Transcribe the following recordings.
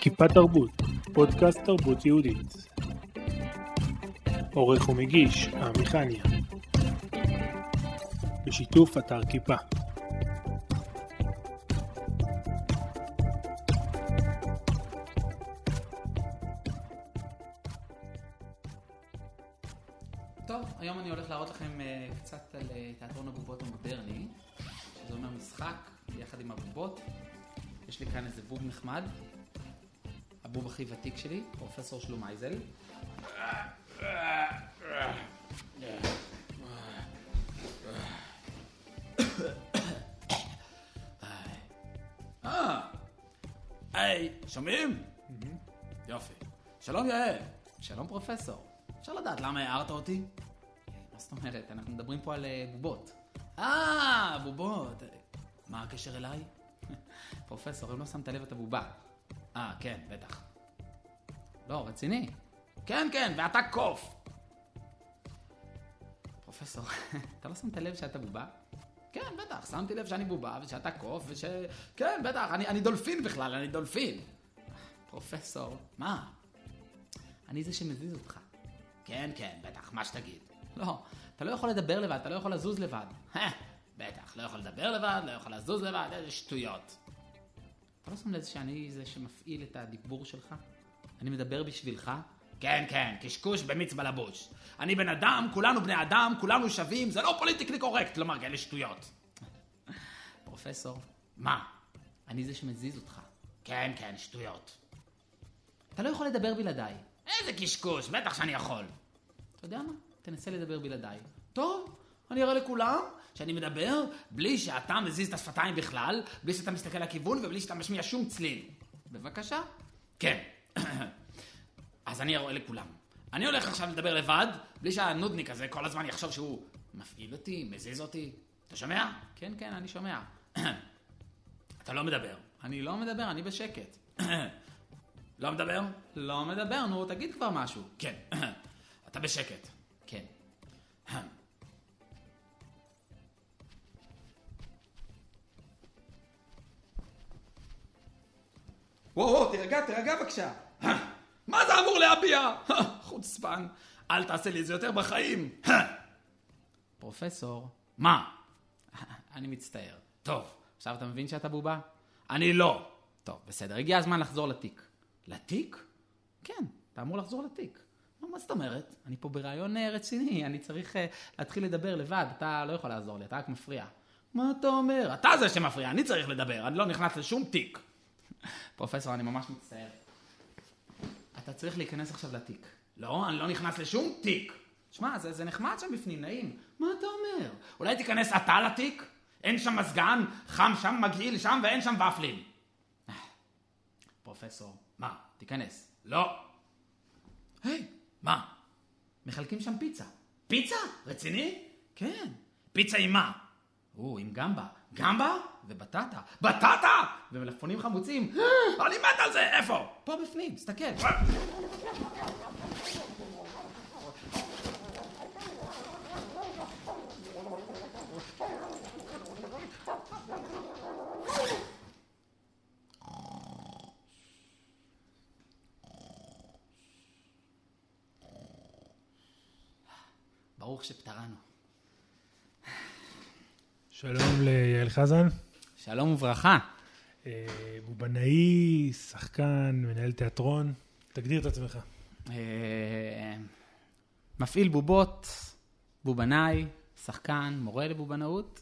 כיפה תרבות, פודקאסט תרבות יהודית. עורך ומגיש, עמיחניה. בשיתוף אתר כיפה. טוב, היום אני הולך להראות לכם אה, קצת על אה, תיאטרון הבובות המודרני, שזה אומר משחק יחד עם הבובות. יש לי כאן איזה בוב נחמד, הבוב הכי ותיק שלי, פרופסור שלום אייזל. אה, היי, שומעים? יופי. שלום יעל. שלום פרופסור. אפשר לדעת למה הערת אותי? מה זאת אומרת? אנחנו מדברים פה על אה, בובות. אה, בובות. מה הקשר אליי? פרופסור, אם לא שמת לב את הבובה. אה, כן, בטח. לא, רציני. כן, כן, ואתה קוף. פרופסור, אתה לא שמת לב שאתה בובה? כן, בטח, שמתי לב שאני בובה ושאתה קוף וש... כן, בטח, אני, אני דולפין בכלל, אני דולפין. פרופסור, מה? אני זה שמזיז אותך. כן, כן, בטח, מה שתגיד. לא, אתה לא יכול לדבר לבד, אתה לא יכול לזוז לבד. בטח, לא יכול לדבר לבד, לא יכול לזוז לבד, איזה שטויות. לא שם לב שאני זה שמפעיל את הדיבור שלך? אני מדבר בשבילך? כן, כן, קשקוש במיץ בלבוש. אני בן אדם, כולנו בני אדם, כולנו שווים, זה לא פוליטיקלי קורקט לומר כאלה שטויות. פרופסור, מה? אני זה שמזיז אותך. כן, כן, שטויות. אתה לא יכול לדבר בלעדיי. איזה קשקוש, בטח שאני יכול. אתה יודע מה? תנסה לדבר בלעדיי. טוב, אני אראה לכולם שאני מדבר בלי שאתה מזיז את השפתיים בכלל, בלי שאתה מסתכל לכיוון ובלי שאתה משמיע שום צליל. בבקשה. כן. אז אני אראה לכולם. אני הולך עכשיו לדבר לבד, בלי שהנודניק הזה כל הזמן יחשוב שהוא מפעיל אותי, מזיז אותי. אתה שומע? כן, כן, אני שומע. אתה לא מדבר. אני לא מדבר, אני בשקט. לא מדבר? לא מדבר, נו, תגיד כבר משהו. כן. אתה בשקט. כן. וואו, וואו, תירגע, תירגע בבקשה. מה זה אמור להביע? חוצפן. אל תעשה לי את זה יותר בחיים. פרופסור. מה? אני מצטער. טוב, עכשיו אתה מבין שאתה בובה? אני לא. טוב, בסדר, הגיע הזמן לחזור לתיק. לתיק? כן, אתה אמור לחזור לתיק. מה, זאת אומרת? אני פה ברעיון אה, רציני, אני צריך uh, להתחיל לדבר לבד, אתה לא יכול לעזור לי, אתה רק מפריע. מה אתה אומר? אתה זה שמפריע, אני צריך לדבר, אני לא נכנס לשום תיק. פרופסור, אני ממש מצטער. אתה צריך להיכנס עכשיו לתיק. לא, אני לא נכנס לשום תיק. שמע, זה, זה נחמד שם בפנים, נעים. מה אתה אומר? אולי תיכנס אתה לתיק? אין שם מזגן, חם שם, מגעיל שם, ואין שם ופלים. פרופסור, מה? תיכנס. לא. היי, מה? מחלקים שם פיצה. פיצה? רציני? כן. פיצה עם מה? או, עם גמבה. גמבה? ובטטה. בטטה? ומלפפונים חמוצים. אני מת על זה, איפה? פה בפנים, תסתכל. ברוך שפטרנו. שלום ליעל חזן. שלום וברכה. אה, בובנאי, שחקן, מנהל תיאטרון. תגדיר את עצמך. אה, מפעיל בובות, בובנאי, שחקן, מורה לבובנאות,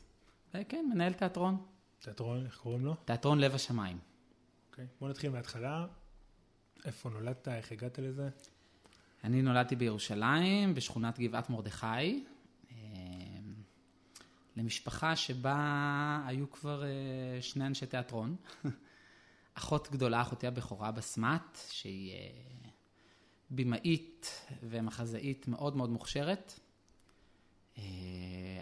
וכן, מנהל תיאטרון. תיאטרון, איך קוראים לו? תיאטרון לב השמיים. אוקיי. בוא נתחיל מההתחלה. איפה נולדת? איך הגעת לזה? אני נולדתי בירושלים, בשכונת גבעת מרדכי, למשפחה שבה היו כבר אה, שני אנשי תיאטרון. אחות גדולה, אחותי הבכורה בסמת, שהיא אה, במאית ומחזאית מאוד מאוד מוכשרת.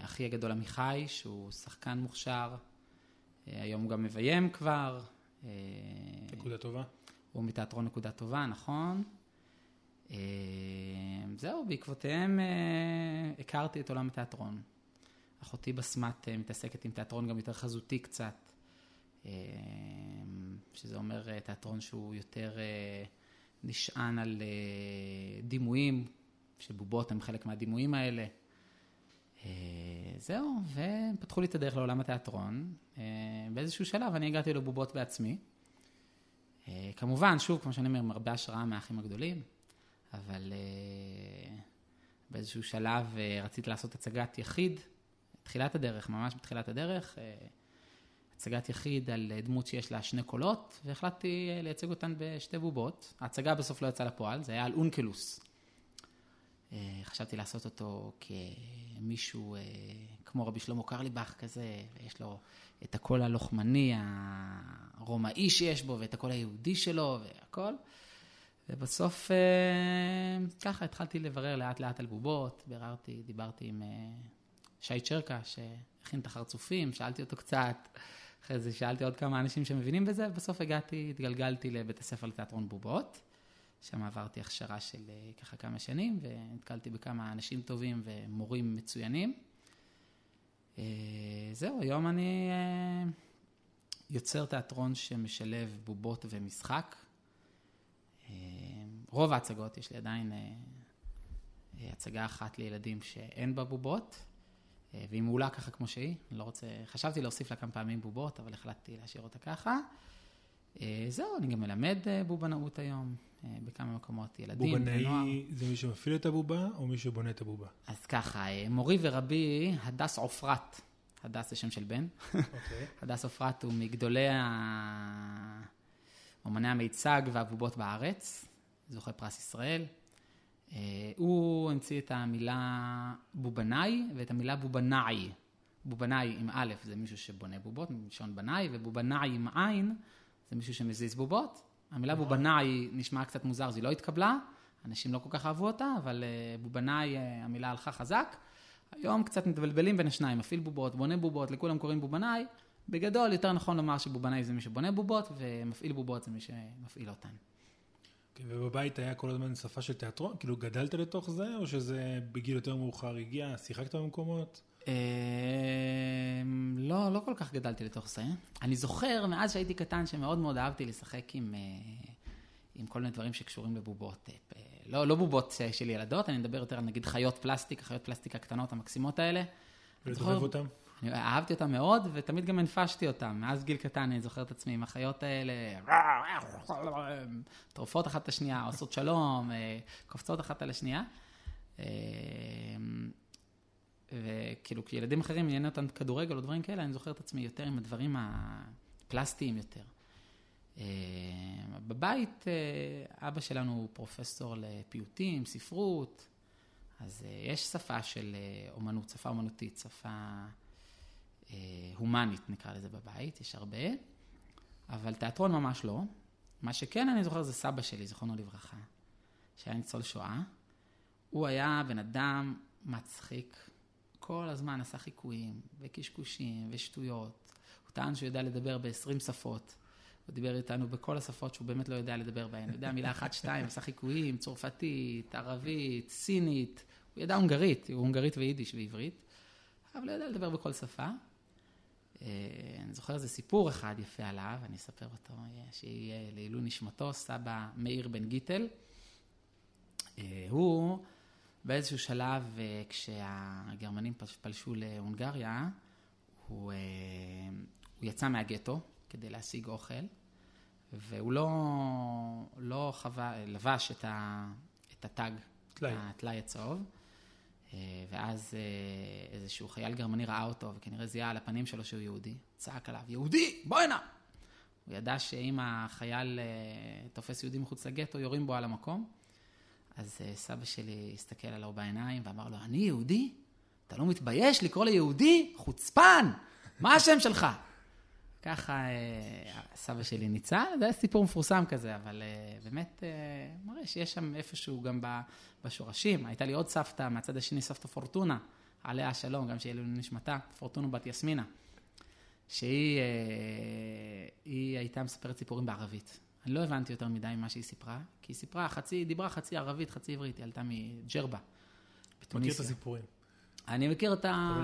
אחי הגדול עמיחי, שהוא שחקן מוכשר, היום הוא גם מביים כבר. נקודה טובה. הוא מתיאטרון נקודה טובה, נכון. זהו, בעקבותיהם הכרתי את עולם התיאטרון. אחותי בסמת מתעסקת עם תיאטרון גם יותר חזותי קצת, שזה אומר אה, תיאטרון שהוא יותר אה, נשען על אה, דימויים, שבובות הם חלק מהדימויים האלה. אה, זהו, ופתחו לי את הדרך לעולם התיאטרון. אה, באיזשהו שלב אני הגעתי לבובות בעצמי. אה, כמובן, שוב, כמו שאני אומר, עם הרבה השראה מהאחים הגדולים, אבל אה, באיזשהו שלב אה, רציתי לעשות הצגת יחיד, תחילת הדרך, ממש בתחילת הדרך, אה, הצגת יחיד על דמות שיש לה שני קולות, והחלטתי אה, לייצג אותן בשתי בובות. ההצגה בסוף לא יצאה לפועל, זה היה על אונקלוס. אה, חשבתי לעשות אותו כמישהו כמו רבי שלמה קרליבך כזה, ויש לו את הקול הלוחמני הרומאי שיש בו, ואת הקול היהודי שלו, והכל. ובסוף ככה התחלתי לברר לאט לאט על בובות, ביררתי, דיברתי עם שי צ'רקה, שהכין את החרצופים, שאלתי אותו קצת, אחרי זה שאלתי עוד כמה אנשים שמבינים בזה, ובסוף הגעתי, התגלגלתי לבית הספר לתיאטרון בובות. שם עברתי הכשרה של אה, ככה כמה שנים, ונתקלתי בכמה אנשים טובים ומורים מצוינים. אה, זהו, היום אני אה, יוצר תיאטרון שמשלב בובות ומשחק. רוב ההצגות, יש לי עדיין הצגה אחת לילדים שאין בה בובות, והיא מעולה ככה כמו שהיא. לא רוצה, חשבתי להוסיף לה כמה פעמים בובות, אבל החלטתי להשאיר אותה ככה. אה, זהו, אני גם מלמד אה, בובנאות היום, אה, בכמה מקומות, ילדים ונוער. בובנאי זה מי שמפעיל את הבובה, או מי שבונה את הבובה? אז ככה, אה, מורי ורבי, הדס עופרת, הדס זה שם של בן, אוקיי. הדס עופרת הוא מגדולי ה- אומני המיצג והבובות בארץ, זוכה פרס ישראל. אה, הוא המציא את המילה בובנאי ואת המילה בובנעי. בובנאי עם א' זה מישהו שבונה בובות, מלשון בנאי, ובובנעי עם עין זה מישהו שמזיז בובות. המילה בובנעי נשמעה קצת מוזר, אז היא לא התקבלה, אנשים לא כל כך אהבו אותה, אבל אה, בובנאי, אה, המילה הלכה חזק. היום קצת מתבלבלים בין השניים, מפעיל בובות, בונה בובות, לכולם קוראים בובנאי. בגדול, יותר נכון לומר שבובנאי זה מי שבונה בובות, ומפעיל בובות זה מי שמפעיל אותן. אוקיי, ובבית היה כל הזמן שפה של תיאטרון? כאילו גדלת לתוך זה, או שזה בגיל יותר מאוחר הגיע, שיחקת במקומות? אה, לא, לא כל כך גדלתי לתוך זה. אני זוכר, מאז שהייתי קטן, שמאוד מאוד אהבתי לשחק עם, אה, עם כל מיני דברים שקשורים לבובות. אה, לא, לא בובות אה, של ילדות, אני מדבר יותר על נגיד חיות פלסטיק, החיות פלסטיק הקטנות, המקסימות האלה. ולדובב אותם? אהבתי אותם מאוד, ותמיד גם הנפשתי אותם. מאז גיל קטן אני זוכר את עצמי עם החיות האלה, טורפות אחת את השנייה, עושות שלום, אה, קופצות אחת על השנייה. אה, וכאילו, כשילדים אחרים עניין אותם כדורגל או דברים כאלה, אני זוכר את עצמי יותר עם הדברים הפלסטיים יותר. אה, בבית, אבא שלנו הוא פרופסור לפיוטים, ספרות, אז יש שפה של אומנות, שפה אומנותית, שפה הומנית נקרא לזה בבית, יש הרבה, אבל תיאטרון ממש לא. מה שכן אני זוכר זה סבא שלי, זיכרונו לברכה, שהיה ניצול שואה. הוא היה בן אדם מצחיק, כל הזמן עשה חיקויים וקשקושים ושטויות. הוא טען שהוא יודע לדבר ב-20 שפות. הוא דיבר איתנו בכל השפות שהוא באמת לא יודע לדבר בהן. הוא יודע מילה אחת, שתיים, עשה חיקויים, צרפתית, ערבית, סינית. הוא ידע הונגרית, הוא הונגרית ויידיש ועברית, אבל הוא ידע לדבר בכל שפה. אה, אני זוכר איזה סיפור אחד יפה עליו, אני אספר אותו, אה, שיהיה לעילוי נשמתו, סבא מאיר בן גיטל. אה, הוא באיזשהו שלב, אה, כשהגרמנים פלש- פלשו להונגריה, הוא, אה, הוא יצא מהגטו כדי להשיג אוכל, והוא לא, לא חווה, לבש את, ה, את התג, טלאי. הטלאי הצהוב, אה, ואז אה, איזשהו חייל גרמני ראה אותו, וכנראה זיהה על הפנים שלו שהוא יהודי, צעק עליו, יהודי, בוא הנה! הוא ידע שאם החייל אה, תופס יהודי מחוץ לגטו, יורים בו על המקום. אז אה, סבא שלי הסתכל עליו בעיניים ואמר לו, אני יהודי? אתה לא מתבייש לקרוא לי חוצפן! מה השם שלך? ככה אה, סבא שלי ניצל, זה סיפור מפורסם כזה, אבל אה, באמת אה, מראה שיש שם איפשהו גם בשורשים. הייתה לי עוד סבתא, מהצד השני סבתא פורטונה, עליה השלום, גם שיהיה לנו נשמתה, פורטונה בת יסמינה, שהיא היא הייתה מספרת סיפורים בערבית. אני לא הבנתי יותר מדי ממה שהיא סיפרה, כי היא סיפרה חצי, דיברה חצי ערבית, חצי עברית, היא עלתה מג'רבה, מכיר את. הסיפורים. אני מכיר את ה...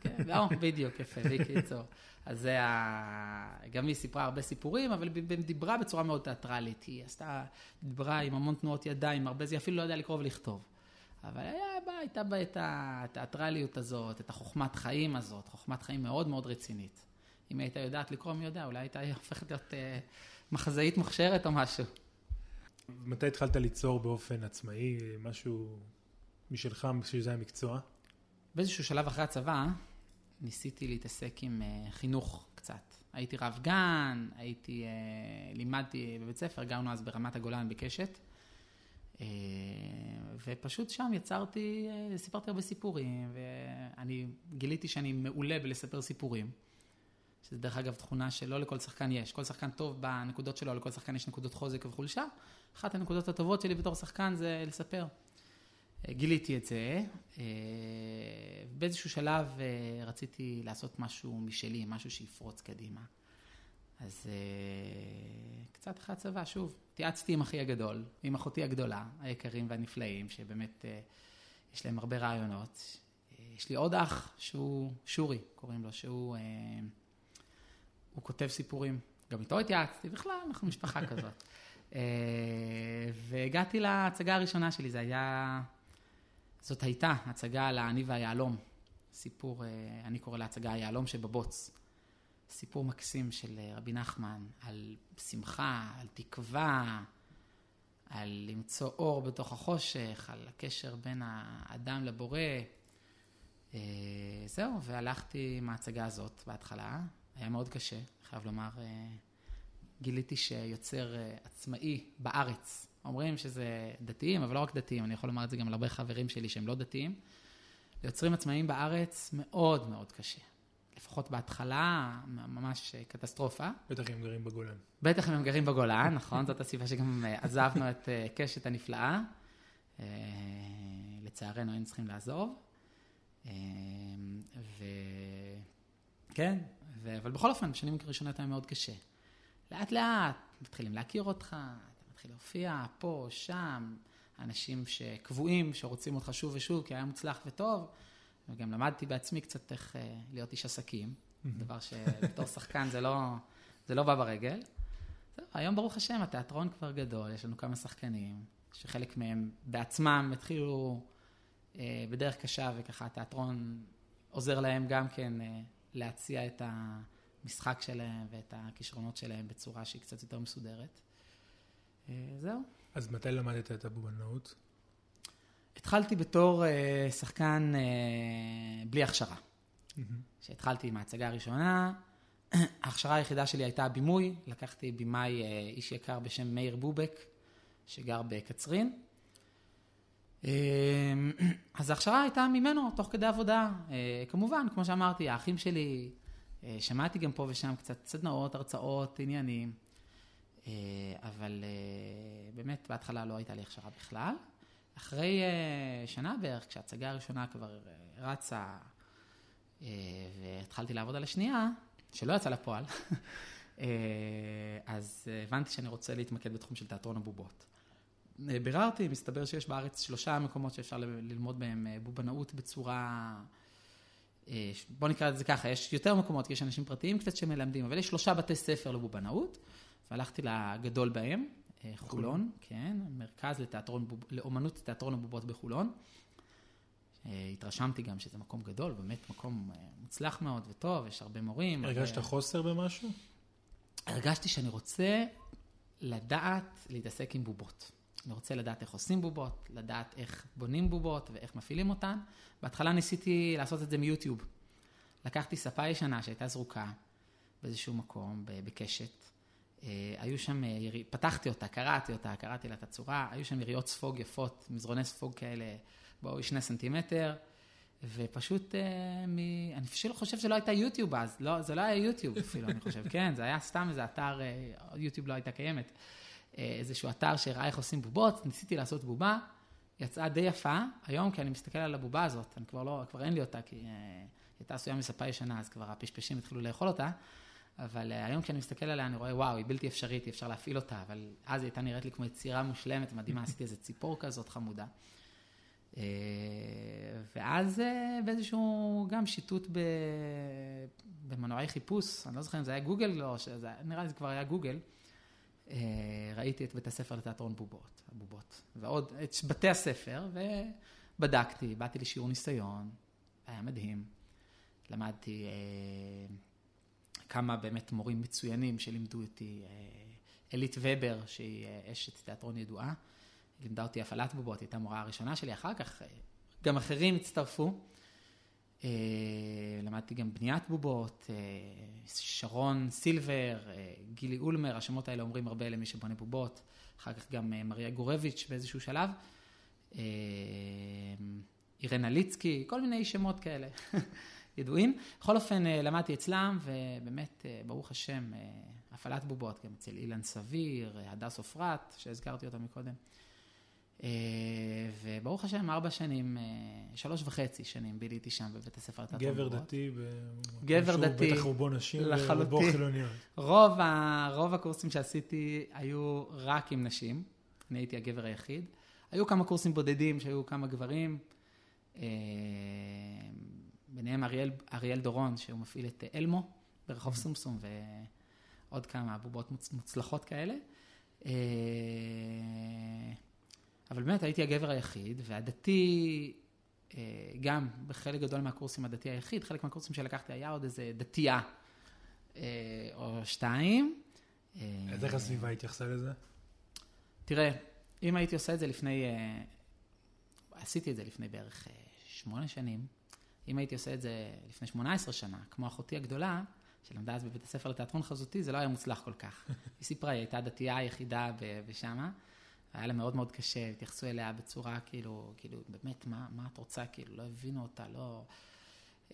כן, לא, בדיוק, יפה, בקיצור. אז זה ה... גם היא סיפרה הרבה סיפורים, אבל היא דיברה בצורה מאוד תיאטרלית. היא עשתה, דיברה עם המון תנועות ידיים, הרבה זה, היא אפילו לא יודע לקרוא ולכתוב. אבל היה בה, הייתה בה את התיאטרליות הזאת, את החוכמת חיים הזאת, חוכמת חיים מאוד מאוד רצינית. אם הייתה יודעת לקרוא, מי יודע, אולי הייתה הופכת להיות אה, מחזאית מוכשרת או משהו. מתי התחלת ליצור באופן עצמאי, משהו משלך, שזה המקצוע? באיזשהו שלב אחרי הצבא, ניסיתי להתעסק עם uh, חינוך קצת. הייתי רב גן, הייתי, uh, לימדתי בבית ספר, גרנו אז ברמת הגולן בקשת. Uh, ופשוט שם יצרתי, סיפרתי הרבה סיפורים, ואני גיליתי שאני מעולה בלספר סיפורים. שזה דרך אגב תכונה שלא לכל שחקן יש. כל שחקן טוב בנקודות שלו, לכל שחקן יש נקודות חוזק וחולשה. אחת הנקודות הטובות שלי בתור שחקן זה לספר. גיליתי את זה. אה, באיזשהו שלב אה, רציתי לעשות משהו משלי, משהו שיפרוץ קדימה. אז אה, קצת אחרי הצבא, שוב, התייעצתי עם אחי הגדול, עם אחותי הגדולה, היקרים והנפלאים, שבאמת יש להם הרבה רעיונות. יש לי עוד אח שהוא שורי, קוראים לו, שהוא הוא כותב סיפורים. גם איתו התייעצתי, בכלל, אנחנו משפחה כזאת. והגעתי להצגה הראשונה שלי, זה היה זאת הייתה הצגה על האני והיהלום. סיפור, אה, אני קורא להצגה היהלום שבבוץ. סיפור מקסים של אה, רבי נחמן על שמחה, על תקווה, על למצוא אור בתוך החושך, על הקשר בין האדם לבורא. אה, זהו, והלכתי עם ההצגה הזאת בהתחלה. היה מאוד קשה, חייב לומר. גיליתי שיוצר עצמאי בארץ אומרים שזה דתיים, אבל לא רק דתיים, אני יכול לומר את זה גם להרבה חברים שלי שהם לא דתיים. ליוצרים עצמאיים בארץ מאוד מאוד קשה. לפחות בהתחלה, ממש קטסטרופה. בטח אם הם גרים בגולן. בטח אם הם גרים בגולן, נכון, זאת הסיבה שגם אה, עזבנו את אה, קשת הנפלאה. אה, לצערנו היינו צריכים לעזוב. וכן, ו... אבל בכל אופן, בשנים הראשונות היה מאוד קשה. לאט לאט מתחילים להכיר אותך, מתחיל להופיע פה, שם, אנשים שקבועים, שרוצים אותך שוב ושוב, כי היה מוצלח וטוב, וגם למדתי בעצמי קצת איך אה, להיות איש עסקים, דבר שבתור שחקן זה לא, זה לא בא ברגל. זהו, היום ברוך השם, התיאטרון כבר גדול, יש לנו כמה שחקנים, שחלק מהם בעצמם התחילו אה, בדרך קשה, וככה התיאטרון עוזר להם גם כן אה, להציע את המשחק שלהם ואת הכישרונות שלהם בצורה שהיא קצת יותר מסודרת. אה, זהו. אז מתי למדת את הבובנאות? התחלתי בתור אה, שחקן אה, בלי הכשרה. כשהתחלתי עם ההצגה הראשונה, ההכשרה היחידה שלי הייתה בימוי, לקחתי בימאי איש יקר בשם מאיר בובק, שגר בקצרין. אז ההכשרה הייתה ממנו, תוך כדי עבודה. כמובן, כמו שאמרתי, האחים שלי, שמעתי גם פה ושם קצת סדנאות, הרצאות, עניינים. אה, אבל אה, באמת בהתחלה לא הייתה לי הכשרה בכלל. אחרי אה, שנה בערך, כשההצגה הראשונה כבר רצה והתחלתי לעבוד על השנייה, שלא יצא לפועל, אז הבנתי שאני רוצה להתמקד בתחום של תיאטרון הבובות. ביררתי, מסתבר שיש בארץ שלושה מקומות שאפשר ללמוד בהם בובנאות בצורה... בוא נקרא לזה ככה, יש יותר מקומות, כי יש אנשים פרטיים קצת שמלמדים, אבל יש שלושה בתי ספר לבובנאות. והלכתי לגדול בהם, אה, חולון, כן, מרכז לתיאטרון, לאומנות תיאטרון הבובות בחולון. אה, התרשמתי גם שזה מקום גדול, באמת מקום אה, מוצלח מאוד וטוב, יש הרבה מורים. הרגשת הרבה... חוסר במשהו? הרגשתי שאני רוצה לדעת להתעסק עם בובות. אני רוצה לדעת איך עושים בובות, לדעת איך בונים בובות ואיך מפעילים אותן. בהתחלה ניסיתי לעשות את זה מיוטיוב. לקחתי ספה ישנה שהייתה זרוקה באיזשהו מקום, בקשת, היו שם, אה, פתחתי אותה, קראתי אותה, קראתי לה את הצורה, היו שם יריות ספוג יפות, מזרוני ספוג כאלה, באו שני סנטימטר, ופשוט, אה, מ... אני אפילו חושב שלא הייתה יוטיוב אז, לא, זה לא היה יוטיוב אפילו, אני חושב, כן, זה היה סתם איזה אתר, יוטיוב לא הייתה קיימת, איזשהו אתר שהראה איך עושים בובות, ניסיתי לעשות בובה, יצאה די יפה, היום כי אני מסתכל על הבובה הזאת, אני כבר לא, כבר אין לי אותה, כי היא הייתה עשויה מספה ישנה, אז כבר הפשפשים התחילו לאכול אותה. אבל אה, היום כשאני מסתכל עליה אני רואה, וואו, היא בלתי אפשרית, אי אפשר להפעיל אותה, אבל אז היא הייתה נראית לי כמו יצירה מושלמת, מדהימה, עשיתי איזה ציפור כזאת חמודה. אה, ואז אה, באיזשהו גם שיטוט ב... במנועי חיפוש, אני לא זוכר אם זה היה גוגל או שזה, נראה לי זה כבר היה גוגל, ראיתי את בית הספר לתיאטרון בובות, הבובות, ועוד את בתי הספר, ובדקתי, באתי לשיעור ניסיון, היה מדהים. למדתי כמה באמת מורים מצוינים שלימדו אותי, אה, אלית ובר, שהיא אה, אשת תיאטרון ידועה, לימדה אותי הפעלת בובות, הייתה המורה הראשונה שלי, אחר כך אה, גם אחרים הצטרפו. למדתי גם בניית בובות, שרון סילבר, גילי אולמר, השמות האלה אומרים הרבה למי שבונה בובות, אחר כך גם מריה גורביץ' באיזשהו שלב, אירנה ליצקי, כל מיני שמות כאלה ידועים. בכל אופן אה, למדתי אצלם, ובאמת, אה, ברוך השם, אה, הפעלת בובות, גם אצל אילן סביר, הדס עופרת, שהזכרתי אותה מקודם. וברוך השם, ארבע שנים, שלוש וחצי שנים ביליתי שם בבית הספר לתיאטרון גבר בובות. דתי, ב- גבר דתי, בטח רובו נשים. ורובו חילוניות. רוב, ה, רוב הקורסים שעשיתי היו רק עם נשים, אני הייתי הגבר היחיד. היו כמה קורסים בודדים שהיו כמה גברים, ביניהם אריאל, אריאל דורון, שהוא מפעיל את אלמו ברחוב סומסום, ועוד כמה בובות מוצ, מוצלחות כאלה. אה, אבל באמת הייתי הגבר היחיד, והדתי, אה, גם בחלק גדול מהקורסים הדתי היחיד, חלק מהקורסים שלקחתי היה עוד איזה דתייה אה, או שתיים. אז איך הסביבה התייחסה לזה? תראה, אם הייתי עושה את זה לפני, עשיתי את זה לפני בערך שמונה שנים, אם הייתי עושה את זה לפני 18 שנה, כמו אחותי הגדולה, שלמדה אז בבית הספר לתיאטרון חזותי, זה לא היה מוצלח כל כך. היא סיפרה, היא הייתה הדתייה היחידה ב- בשמה, היה לה מאוד מאוד קשה, התייחסו אליה בצורה כאילו, כאילו, באמת, מה, מה את רוצה? כאילו, לא הבינו אותה, לא...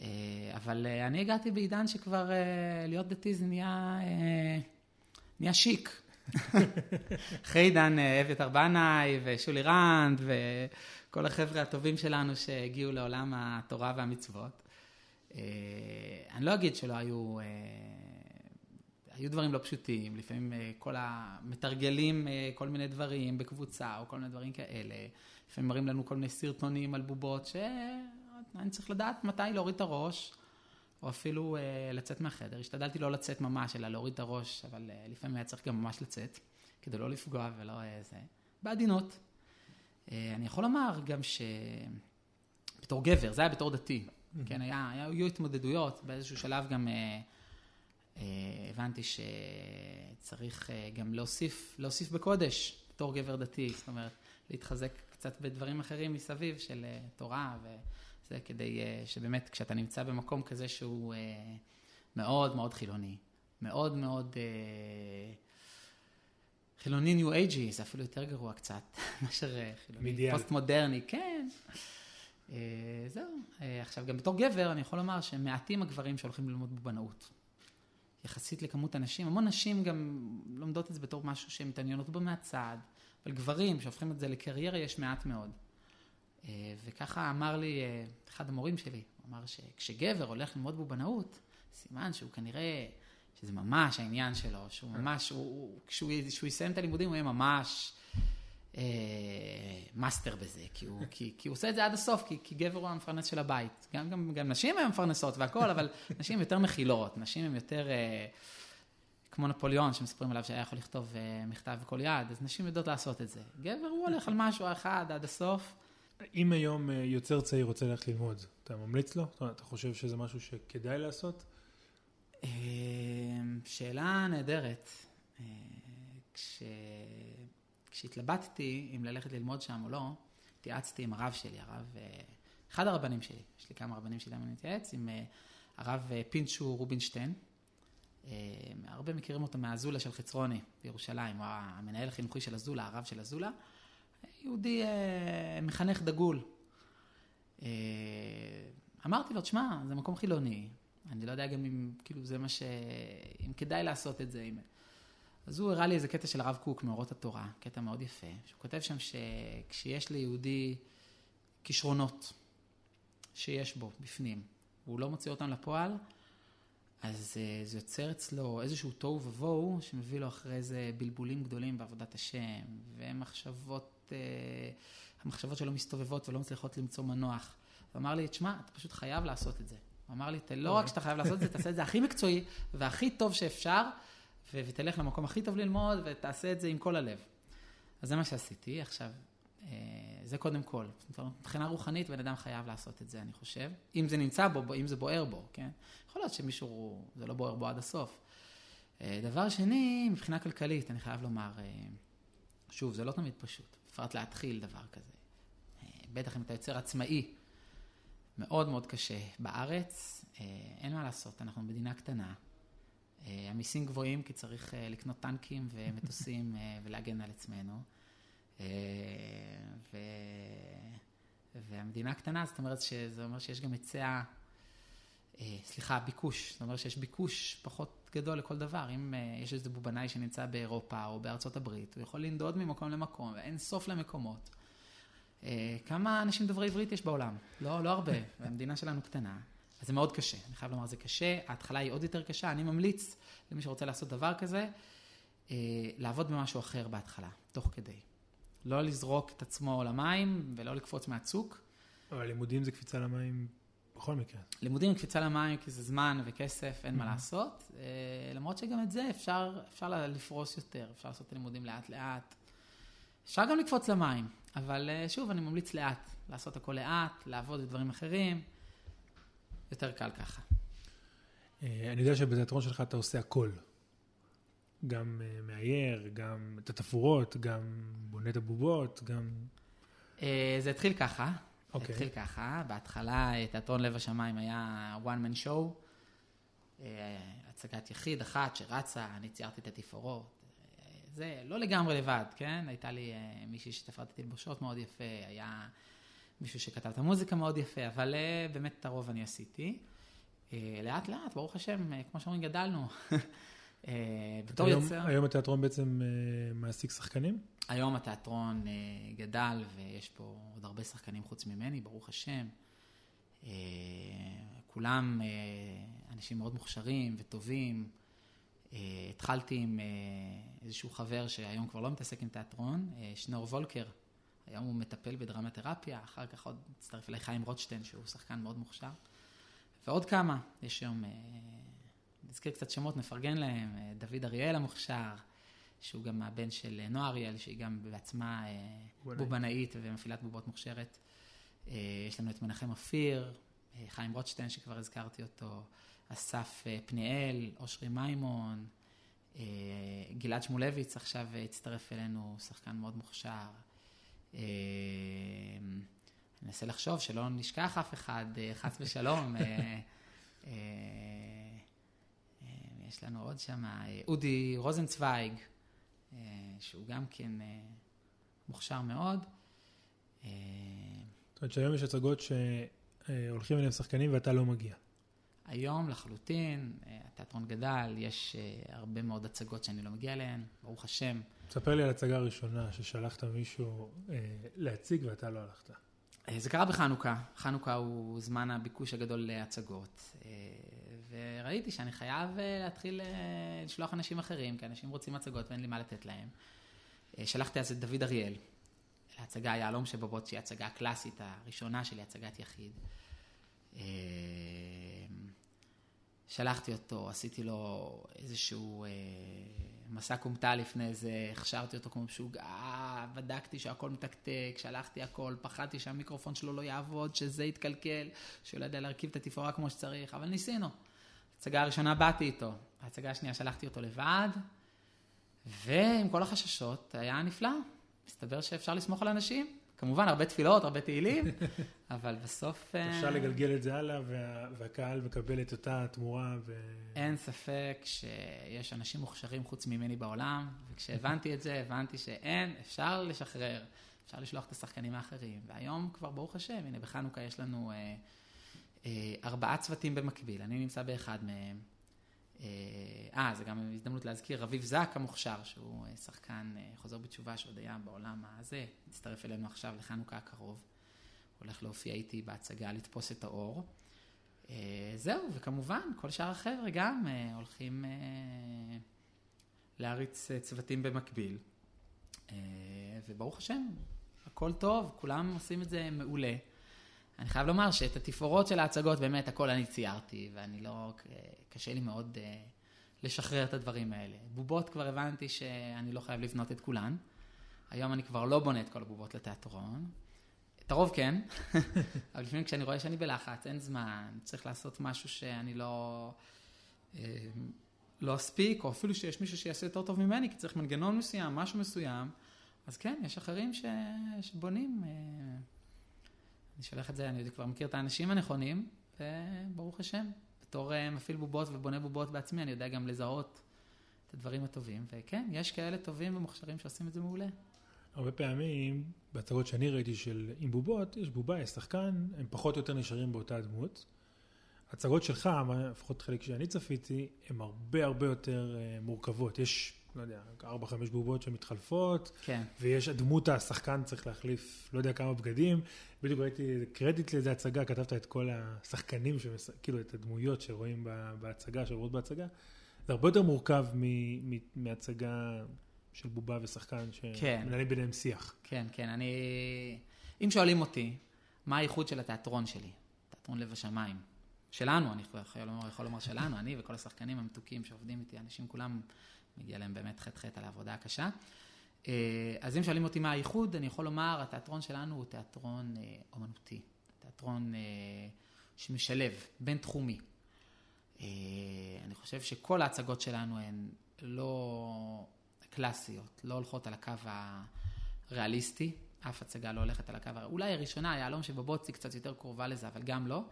אה, אבל אה, אני הגעתי בעידן שכבר אה, להיות דתי זה נהיה, נהיה שיק. אחרי עידן אה, אביתר בנאי ושולי רנד וכל החבר'ה הטובים שלנו שהגיעו לעולם התורה והמצוות. אה, אני לא אגיד שלא היו, אה, היו דברים לא פשוטים, לפעמים כל המתרגלים כל מיני דברים בקבוצה או כל מיני דברים כאלה, לפעמים מראים לנו כל מיני סרטונים על בובות שאני צריך לדעת מתי להוריד את הראש. או אפילו אה, לצאת מהחדר. השתדלתי לא לצאת ממש, אלא להוריד את הראש, אבל אה, לפעמים היה צריך גם ממש לצאת, כדי לא לפגוע ולא אה, זה. בעדינות. אה, אני יכול לומר גם שבתור גבר, זה היה בתור דתי. כן, היה, היה, היו התמודדויות, באיזשהו שלב גם אה, אה, הבנתי שצריך אה, גם להוסיף, להוסיף בקודש, בתור גבר דתי, זאת אומרת, להתחזק קצת בדברים אחרים מסביב של אה, תורה וזה, כדי אה, שבאמת כשאתה נמצא במקום כזה שהוא אה, מאוד מאוד חילוני, מאוד מאוד אה, חילוני ניו אייג'י, זה אפילו יותר גרוע קצת, מאשר חילוני אידיאל. פוסט מודרני, כן. אה, זהו. אה, עכשיו, גם בתור גבר, אני יכול לומר שמעטים הגברים שהולכים ללמוד בבנאות. יחסית לכמות הנשים, המון נשים גם לומדות את זה בתור משהו שהן מתעניינות בו מהצד, אבל גברים שהופכים את זה לקריירה יש מעט מאוד. אה, וככה אמר לי אה, אחד המורים שלי, הוא אמר שכשגבר הולך ללמוד בבנאות, סימן שהוא כנראה, שזה ממש העניין שלו, שהוא ממש, הוא, הוא, כשהוא, כשהוא יסיים את הלימודים הוא יהיה ממש אה, מאסטר בזה, כי הוא, כי, כי הוא עושה את זה עד הסוף, כי, כי גבר הוא המפרנס של הבית. גם, גם, גם נשים הן מפרנסות והכול, אבל נשים יותר מכילות, נשים הן יותר... אה, כמו נפוליאון, שמספרים עליו שהיה יכול לכתוב אה, מכתב בכל יד, אז נשים יודעות לעשות את זה. גבר הוא הולך על משהו אחד עד הסוף. אם היום אה, יוצר צעיר רוצה ללכת ללמוד, אתה ממליץ לו? זאת אומרת, אתה חושב שזה משהו שכדאי לעשות? אה, שאלה נהדרת. אה, כש... כשהתלבטתי אם ללכת ללמוד שם או לא, התייעצתי עם הרב שלי, הרב, אחד הרבנים שלי, יש לי כמה רבנים שלי, אני מתייעץ, עם הרב פינצ'ו רובינשטיין. הרבה מכירים אותו מהזולה של חצרוני בירושלים, הוא המנהל החינוכי של הזולה, הרב של הזולה. יהודי אה, מחנך דגול. אה, אמרתי לו, תשמע, זה מקום חילוני, אני לא יודע גם אם, כאילו, זה מה ש... אם כדאי לעשות את זה. אם... אז הוא הראה לי איזה קטע של הרב קוק מאורות התורה, קטע מאוד יפה, שהוא כותב שם שכשיש ליהודי כישרונות שיש בו בפנים, והוא לא מוציא אותם לפועל, אז אה, זה יוצר אצלו איזשהו תוהו ובוהו, שמביא לו אחרי זה בלבולים גדולים בעבודת השם, ומחשבות אה, המחשבות שלו מסתובבות ולא מצליחות למצוא מנוח. הוא אמר לי, תשמע, אתה פשוט חייב לעשות את זה. הוא אמר לי, לא רק שאתה חייב לעשות את זה, תעשה את זה הכי מקצועי והכי טוב שאפשר, ו- ותלך למקום הכי טוב ללמוד, ותעשה את זה עם כל הלב. אז זה מה שעשיתי. עכשיו, אה, זה קודם כל. מבחינה רוחנית, בן אדם חייב לעשות את זה, אני חושב. אם זה נמצא בו, אם זה בוער בו, כן? יכול להיות שמישהו, זה לא בוער בו עד הסוף. אה, דבר שני, מבחינה כלכלית, אני חייב לומר, אה, שוב, זה לא תמיד פשוט, בפרט להתחיל דבר כזה. בטח אם אתה יוצר עצמאי, מאוד מאוד קשה. בארץ, אין מה לעשות, אנחנו מדינה קטנה. המיסים גבוהים כי צריך לקנות טנקים ומטוסים ולהגן על עצמנו. ו... והמדינה קטנה, זאת אומרת שזה אומר שיש גם היצע, אה, סליחה, ביקוש, זאת אומרת שיש ביקוש פחות גדול לכל דבר. אם אה, יש איזה בובנאי שנמצא באירופה או בארצות הברית, הוא יכול לנדוד ממקום למקום, ואין סוף למקומות. אה, כמה אנשים דוברי עברית יש בעולם? לא, לא הרבה, והמדינה שלנו קטנה. אז זה מאוד קשה, אני חייב לומר, זה קשה, ההתחלה היא עוד יותר קשה, אני ממליץ למי שרוצה לעשות דבר כזה, לעבוד במשהו אחר בהתחלה, תוך כדי. לא לזרוק את עצמו למים ולא לקפוץ מהצוק. אבל לימודים זה קפיצה למים בכל מקרה. לימודים קפיצה למים כי זה זמן וכסף, אין מה לעשות. אה, למרות שגם את זה אפשר, אפשר לפרוס יותר, אפשר לעשות את הלימודים לאט לאט. אפשר גם לקפוץ למים, אבל אה, שוב, אני ממליץ לאט, לעשות הכל לאט, לעבוד בדברים אחרים. יותר קל ככה. אה, אני יודע שבתיאטרון שלך אתה עושה הכל. גם מאייר, גם את התפאורות, גם בונה את הבובות, גם... זה התחיל ככה. אוקיי. התחיל ככה. בהתחלה אה, תיאטרון לב השמיים היה one man show. Uh, הצגת יחיד אחת שרצה, אני ציירתי את התפאורות. זה לא לגמרי לבד, כן? הייתה לי uh, מישהי שתפרתי תלבושות מאוד יפה, היה מישהו שכתב את המוזיקה מאוד יפה, אבל באמת את הרוב אני עשיתי. לאט לאט, ברוך השם, כמו שאומרים, גדלנו. אה, בתור היום, יוצר... היום התיאטרון בעצם אה, מעסיק שחקנים? היום התיאטרון אה, גדל ויש פה עוד הרבה שחקנים חוץ ממני, ברוך השם. כולם אנשים מאוד מוכשרים וטובים. התחלתי עם איזשהו חבר שהיום כבר לא מתעסק עם תיאטרון, שנור וולקר. היום הוא מטפל בדרמתרפיה, אחר כך עוד הצטרף אליי חיים רוטשטיין, שהוא שחקן מאוד מוכשר. ועוד כמה, יש היום נזכיר קצת שמות, נפרגן להם, אה, דוד אריאל המוכשר, שהוא גם הבן של אה, נועה אריאל, שהיא גם בעצמה אה, בובנאית ומפעילת בובות מוכשרת. יש לנו את מנחם אופיר, חיים רוטשטיין שכבר הזכרתי אותו, אסף פניאל, אושרי מימון, גלעד שמולביץ עכשיו הצטרף אלינו, שחקן מאוד מוכשר. ננסה לחשוב שלא נשכח אף אחד, חס ושלום. יש לנו עוד שם, אה, אודי רוזנצוויג, אה, שהוא גם כן אה, מוכשר מאוד. זאת אומרת שהיום יש הצגות שהולכים אליהם שחקנים ואתה לא מגיע. היום לחלוטין, התיאטרון גדל, יש הרבה מאוד הצגות שאני לא מגיע אליהן, ברוך השם. תספר לי על הצגה הראשונה ששלחת מישהו להציג ואתה לא הלכת. זה קרה בחנוכה, חנוכה הוא זמן הביקוש הגדול להצגות. וראיתי שאני חייב אה, להתחיל אה, לשלוח אנשים אחרים, כי אנשים רוצים הצגות ואין לי מה לתת להם. אה, שלחתי אז את דוד אריאל, להצגה היהלום שבבות, שהיא הצגה הקלאסית הראשונה שלי, הצגת יחיד. שלחתי אותו, עשיתי לו איזשהו מסע כומתה לפני זה, הכשרתי אותו כמו משוגע, בדקתי שהכל מתקתק, שלחתי הכל, פחדתי שהמיקרופון שלו לא יעבוד, שזה יתקלקל, שהוא לא יודע להרכיב את התפאורה כמו שצריך, אבל ניסינו. ההצגה הראשונה באתי איתו, ההצגה השנייה שלחתי אותו לבד, ועם כל החששות היה נפלא. מסתבר שאפשר לסמוך על אנשים. כמובן, הרבה תפילות, הרבה תהילים, אבל בסוף... אה, אפשר לגלגל את זה הלאה, וה, והקהל מקבל את אותה תמורה. ו... אין ספק שיש אנשים מוכשרים חוץ ממני בעולם, וכשהבנתי את זה, הבנתי שאין, אפשר לשחרר, אפשר לשלוח את השחקנים האחרים. והיום כבר, ברוך השם, הנה בחנוכה יש לנו אה, אה, ארבעה צוותים במקביל, אני נמצא באחד מהם. אה, אה זה גם הזדמנות להזכיר, רביב זק המוכשר, שהוא אה, שחקן חוזר בתשובה שעוד היה בעולם הזה, הצטרף אלינו עכשיו לחנוכה הקרוב. הולך להופיע איתי בהצגה לתפוס את האור. זהו, וכמובן, כל שאר החבר'ה גם הולכים להריץ צוותים במקביל. וברוך השם, הכל טוב, כולם עושים את זה מעולה. אני חייב לומר שאת התפאורות של ההצגות, באמת הכל אני ציירתי, ואני לא, קשה לי מאוד אה, לשחרר את הדברים האלה. בובות כבר הבנתי שאני לא חייב לבנות את כולן. היום אני כבר לא בונה את כל הבובות לתיאטרון. את הרוב כן, אבל לפעמים כשאני רואה שאני בלחץ, אין זמן, צריך לעשות משהו שאני לא, אה, לא אספיק, או אפילו שיש מישהו שיעשה יותר טוב ממני, כי צריך מנגנון מסוים, משהו מסוים, אז כן, יש אחרים ש... שבונים. אה, אני שולח את זה, אני כבר מכיר את האנשים הנכונים, וברוך השם, בתור אה, מפעיל בובות ובונה בובות בעצמי, אני יודע גם לזהות את הדברים הטובים, וכן, יש כאלה טובים ומוכשרים שעושים את זה מעולה. הרבה פעמים, בהצגות שאני ראיתי של עם בובות, יש בובה, יש שחקן, הם פחות או יותר נשארים באותה דמות. הצגות שלך, לפחות חלק שאני צפיתי, הן הרבה הרבה יותר uh, מורכבות. יש, לא יודע, ארבע, חמש בובות שמתחלפות, כן. ויש הדמות השחקן צריך להחליף לא יודע כמה בגדים. בדיוק ראיתי קרדיט לאיזה הצגה, כתבת את כל השחקנים, שמס... כאילו את הדמויות שרואים בהצגה, שעוברות בהצגה. זה הרבה יותר מורכב מהצגה של בובה ושחקן שמנהלים כן. ביניהם שיח. כן, כן, אני... אם שואלים אותי, מה הייחוד של התיאטרון שלי? תיאטרון לב השמיים. שלנו, אני יכול לומר, יכול לומר שלנו, אני וכל השחקנים המתוקים שעובדים איתי, אנשים כולם, מגיע להם באמת חטא-חטא על העבודה הקשה. אה, אז אם שואלים אותי מה הייחוד, אני יכול לומר, התיאטרון שלנו הוא תיאטרון אה, אומנותי, תיאטרון אה, שמשלב, בין תחומי. אני חושב שכל ההצגות שלנו הן לא קלאסיות, לא הולכות על הקו הריאליסטי, אף הצגה לא הולכת על הקו, אולי הראשונה, היהלום שבבוצי קצת יותר קרובה לזה, אבל גם לא.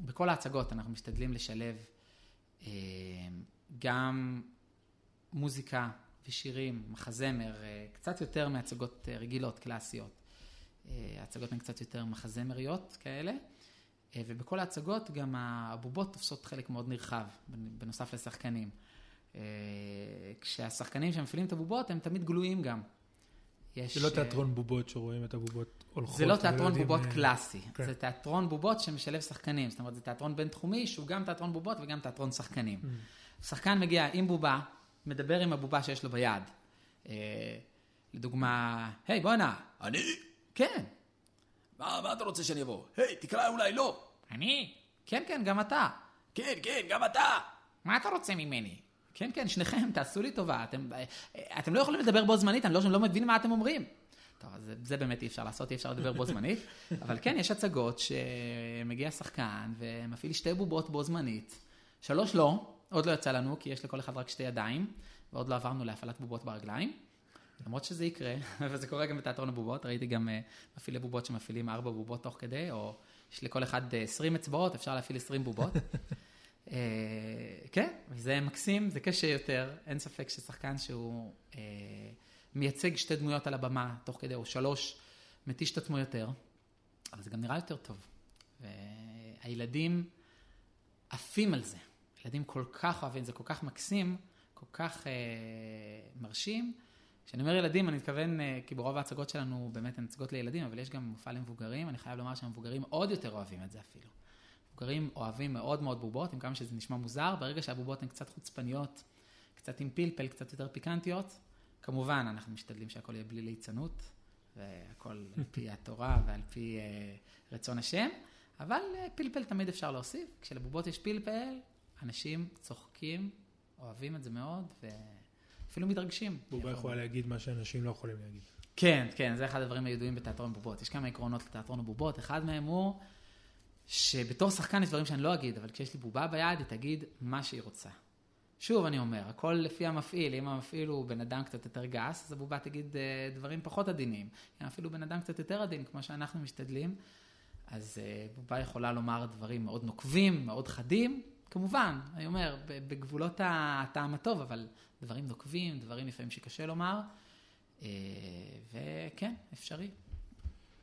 בכל ההצגות אנחנו משתדלים לשלב גם מוזיקה ושירים, מחזמר, אה, קצת יותר מהצגות אה, רגילות, קלאסיות. ההצגות הן קצת יותר מחזמריות כאלה, ובכל ההצגות גם הבובות תופסות חלק מאוד נרחב, בנוסף לשחקנים. כשהשחקנים שמפעילים את הבובות הם תמיד גלויים גם. יש... זה לא תיאטרון בובות שרואים את הבובות הולכות. זה לא תיאטרון בובות מה... קלאסי, כן. זה תיאטרון בובות שמשלב שחקנים, זאת אומרת זה תיאטרון בינתחומי שהוא גם תיאטרון בובות וגם תיאטרון שחקנים. Mm. שחקן מגיע עם בובה, מדבר עם הבובה שיש לו ביד. אה, לדוגמה, היי בואנה. אני? כן. מה, מה אתה רוצה שאני אבוא? היי, תקרא אולי לא. אני? כן, כן, גם אתה. כן, כן, גם אתה. מה אתה רוצה ממני? כן, כן, שניכם, תעשו לי טובה. אתם, אתם לא יכולים לדבר בו זמנית, אני לא, לא מבין מה אתם אומרים. טוב, אז זה באמת אי אפשר לעשות, אי אפשר לדבר בו זמנית. אבל כן, יש הצגות שמגיע שחקן ומפעיל שתי בובות בו זמנית. שלוש לא, עוד לא יצא לנו, כי יש לכל אחד רק שתי ידיים, ועוד לא עברנו להפעלת בובות ברגליים. למרות שזה יקרה, וזה קורה גם בתיאטרון הבובות, ראיתי גם אה, מפעילי בובות שמפעילים ארבע בובות תוך כדי, או יש לכל אחד אה, עשרים אצבעות, אפשר להפעיל עשרים בובות. אה, כן, וזה מקסים, זה קשה יותר, אין ספק ששחקן שהוא אה, מייצג שתי דמויות על הבמה תוך כדי, או שלוש, מתיש את עצמו יותר, אבל זה גם נראה יותר טוב. והילדים עפים על זה, ילדים כל כך אוהבים, זה כל כך מקסים, כל כך אה, מרשים. כשאני אומר ילדים, אני מתכוון, אה, כי ברוב ההצגות שלנו באמת הן הצגות לילדים, אבל יש גם מופע למבוגרים, אני חייב לומר שהמבוגרים עוד יותר אוהבים את זה אפילו. מבוגרים אוהבים מאוד מאוד בובות, עם כמה שזה נשמע מוזר, ברגע שהבובות הן קצת חוצפניות, קצת עם פלפל, קצת יותר פיקנטיות, כמובן אנחנו משתדלים שהכל יהיה בלי ליצנות, והכל על פי התורה ועל פי uh, רצון השם, אבל uh, פלפל תמיד אפשר להוסיף, כשלבובות יש פלפל, אנשים צוחקים, אוהבים את זה מאוד, ואפילו מתרגשים. בובה יכולה להגיד מה שאנשים לא יכולים להגיד. כן, כן, זה אחד הדברים הידועים בתיאטרון בובות. יש כמה עקרונות לתיאטרון הבובות, אחד מהם הוא... שבתור שחקן יש דברים שאני לא אגיד, אבל כשיש לי בובה ביד, היא תגיד מה שהיא רוצה. שוב, אני אומר, הכל לפי המפעיל, אם המפעיל הוא בן אדם קצת יותר גס, אז הבובה תגיד אה, דברים פחות עדינים. אם אפילו בן אדם קצת יותר עדין, כמו שאנחנו משתדלים, אז אה, בובה יכולה לומר דברים מאוד נוקבים, מאוד חדים, כמובן, אני אומר, בגבולות הטעם הטוב, אבל דברים נוקבים, דברים לפעמים שקשה לומר, אה, וכן, אפשרי.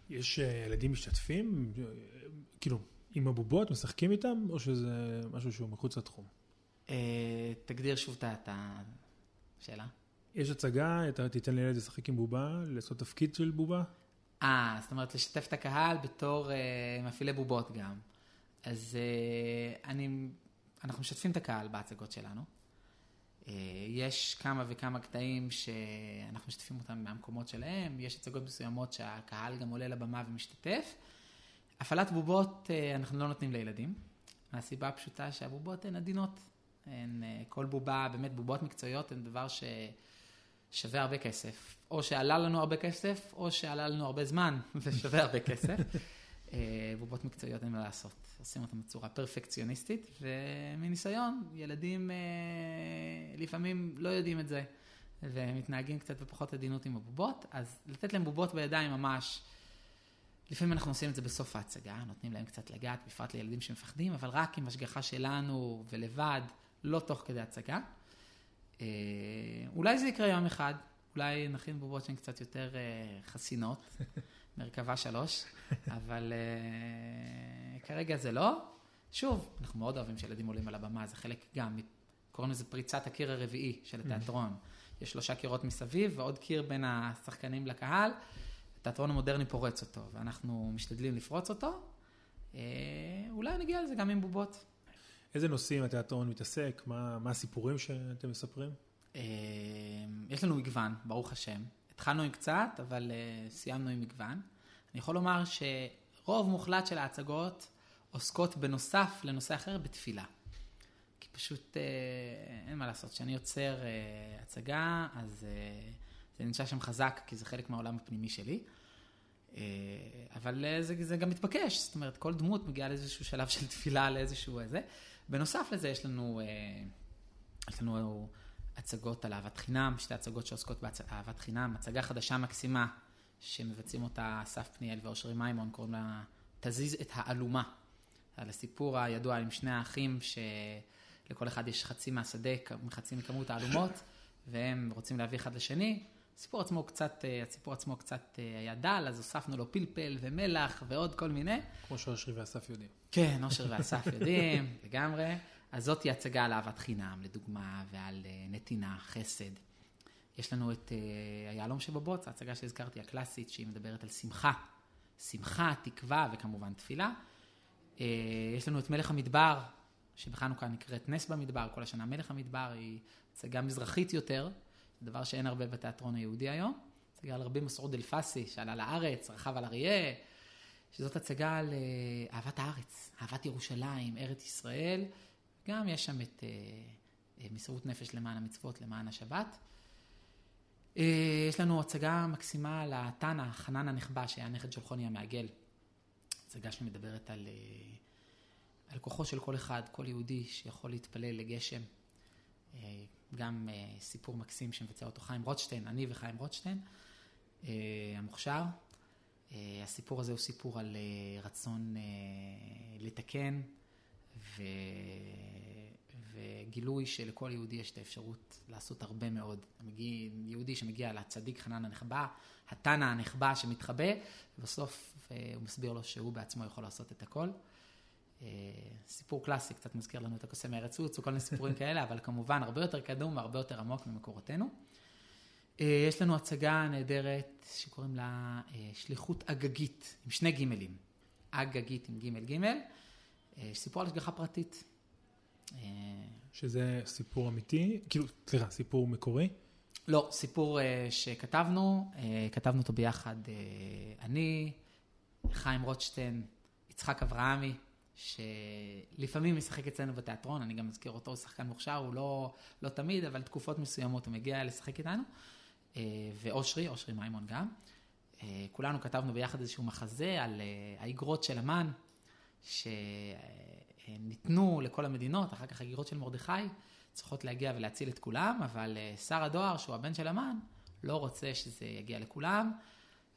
יש ילדים משתתפים? כאילו, עם הבובות, משחקים איתם, או שזה משהו שהוא מחוץ לתחום? אה, תגדיר שוב את השאלה. יש הצגה, אתה תיתן לילד לשחק עם בובה, לעשות תפקיד של בובה? אה, זאת אומרת לשתף את הקהל בתור אה, מפעילי בובות גם. אז אה, אני, אנחנו משתפים את הקהל בהצגות שלנו. אה, יש כמה וכמה קטעים שאנחנו משתפים אותם מהמקומות שלהם, יש הצגות מסוימות שהקהל גם עולה לבמה ומשתתף. הפעלת בובות אה, אנחנו לא נותנים לילדים, מהסיבה הפשוטה שהבובות הן עדינות. הן, אה, כל בובה, באמת בובות מקצועיות הן דבר ששווה הרבה כסף. או שעלה לנו הרבה כסף, או שעלה לנו הרבה זמן ושווה הרבה כסף. בובות מקצועיות אין מה לעשות. עושים אותם בצורה פרפקציוניסטית, ומניסיון, ילדים אה, לפעמים לא יודעים את זה, ומתנהגים קצת בפחות עדינות עם הבובות, אז לתת להם בובות בידיים ממש, לפעמים אנחנו עושים את זה בסוף ההצגה, נותנים להם קצת לגעת, בפרט לילדים שמפחדים, אבל רק עם השגחה שלנו ולבד, לא תוך כדי הצגה. אה, אולי זה יקרה יום אחד, אולי נכין בובות שהן קצת יותר אה, חסינות. מרכבה שלוש, אבל uh, כרגע זה לא. שוב, אנחנו מאוד אוהבים שילדים עולים על הבמה, זה חלק גם, קוראים לזה פריצת הקיר הרביעי של התיאטרון. יש שלושה קירות מסביב ועוד קיר בין השחקנים לקהל. התיאטרון המודרני פורץ אותו, ואנחנו משתדלים לפרוץ אותו. Uh, אולי נגיע לזה גם עם בובות. איזה נושאים התיאטרון מתעסק? מה, מה הסיפורים שאתם מספרים? Uh, יש לנו מגוון, ברוך השם. התחלנו עם קצת, אבל uh, סיימנו עם מגוון. אני יכול לומר שרוב מוחלט של ההצגות עוסקות בנוסף לנושא אחר בתפילה. כי פשוט uh, אין מה לעשות, כשאני יוצר uh, הצגה, אז uh, זה נמצא שם חזק, כי זה חלק מהעולם הפנימי שלי. Uh, אבל uh, זה, זה גם מתבקש, זאת אומרת, כל דמות מגיעה לאיזשהו שלב של תפילה, לאיזשהו איזה. בנוסף לזה יש לנו, uh, יש לנו הצגות על אהבת חינם, שתי הצגות שעוסקות באהבת חינם, הצגה חדשה מקסימה שמבצעים אותה אסף פניאל ואושרי מימון, קוראים לה תזיז את האלומה, על הסיפור הידוע עם שני האחים שלכל אחד יש חצי מהשדה, חצי מכמות האלומות, והם רוצים להביא אחד לשני. הסיפור עצמו קצת, הסיפור עצמו קצת היה דל, אז הוספנו לו פלפל ומלח ועוד כל מיני. כמו שאושרי ואסף יודעים. כן, אושרי ואסף יודעים, לגמרי. אז זאת היא הצגה על אהבת חינם, לדוגמה, ועל uh, נתינה, חסד. יש לנו את uh, היהלום שבבוץ, ההצגה שהזכרתי, הקלאסית, שהיא מדברת על שמחה. שמחה, תקווה וכמובן תפילה. Uh, יש לנו את מלך המדבר, שבחנוכה נקראת נס במדבר, כל השנה מלך המדבר היא הצגה מזרחית יותר, דבר שאין הרבה בתיאטרון היהודי היום. הצגה על רבי מסעוד אלפסי, שעלה לארץ, רכב על אריה, שזאת הצגה על אהבת הארץ, אהבת ירושלים, ארץ ישראל. גם יש שם את uh, מסירות נפש למען המצוות, למען השבת. Uh, יש לנו הצגה מקסימה על התנא, חנן הנחבא, שהיה נכד של חוני המעגל. הצגה שמדברת על, uh, על כוחו של כל אחד, כל יהודי שיכול להתפלל לגשם. Uh, גם uh, סיפור מקסים שמבצע אותו חיים רוטשטיין, אני וחיים רוטשטיין, uh, המוכשר. Uh, הסיפור הזה הוא סיפור על uh, רצון uh, לתקן ו... וגילוי שלכל יהודי יש את האפשרות לעשות הרבה מאוד. מגיע, יהודי שמגיע לצדיק חנן הנחבא, התנא הנחבא שמתחבא, ובסוף אה, הוא מסביר לו שהוא בעצמו יכול לעשות את הכל. אה, סיפור קלאסי, קצת מזכיר לנו את הקוסם מארץ עוץ וכל מיני סיפורים כאלה, אבל כמובן הרבה יותר קדום והרבה יותר עמוק ממקורותינו. אה, יש לנו הצגה נהדרת שקוראים לה שליחות אגגית, עם שני גימלים. אגגית עם גימל גימל. סיפור על השגחה פרטית. שזה סיפור אמיתי, כאילו, סליחה, סיפור מקורי? לא, סיפור uh, שכתבנו, כתבנו אותו ביחד אני, חיים רוטשטיין, יצחק אברהמי, שלפעמים משחק אצלנו בתיאטרון, אני גם מזכיר אותו, הוא שחקן מוכשר, הוא לא, לא תמיד, אבל תקופות מסוימות הוא מגיע לשחק איתנו, ואושרי, אושרי מימון גם. כולנו כתבנו ביחד איזשהו מחזה על האגרות של המן, ש... ניתנו לכל המדינות, אחר כך הגירות של מרדכי צריכות להגיע ולהציל את כולם, אבל אה, שר הדואר, שהוא הבן של המן, לא רוצה שזה יגיע לכולם,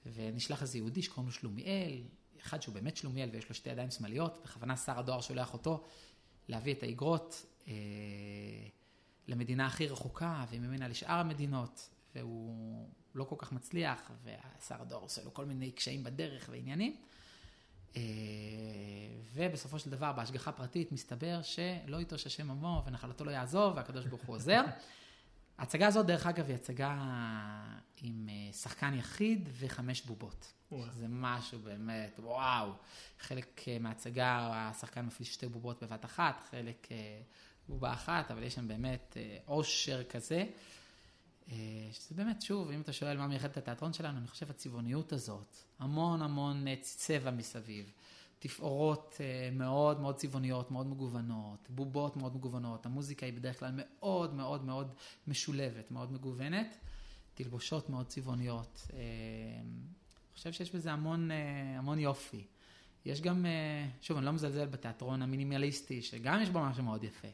ונשלח איזה יהודי שקוראים לו שלומיאל, אחד שהוא באמת שלומיאל ויש לו שתי ידיים שמאליות, בכוונה שר הדואר שולח אותו להביא את האגרות אה, למדינה הכי רחוקה וממנה לשאר המדינות, והוא לא כל כך מצליח, ושר הדואר עושה לו כל מיני קשיים בדרך ועניינים. אה, ובסופו של דבר, בהשגחה פרטית, מסתבר שלא יטוש השם עמו ונחלתו לא יעזוב, והקדוש ברוך הוא עוזר. ההצגה הזאת, דרך אגב, היא הצגה עם אה, שחקן יחיד וחמש בובות. זה משהו באמת, וואו. חלק אה, מההצגה, השחקן מפעיל שתי בובות בבת אחת, חלק בובה אחת, אבל יש שם באמת עושר כזה. אה, שזה באמת, שוב, אם אתה שואל מה מייחד את התיאטרון שלנו, אני חושב הצבעוניות הזאת, המון המון צבע מסביב, תפאורות אה, מאוד מאוד צבעוניות, מאוד מגוונות, בובות מאוד מגוונות, המוזיקה היא בדרך כלל מאוד מאוד מאוד משולבת, מאוד מגוונת, תלבושות מאוד צבעוניות. אה, אני חושב שיש בזה המון, המון יופי. יש גם, שוב, אני לא מזלזל בתיאטרון המינימליסטי, שגם יש בו משהו מאוד יפה.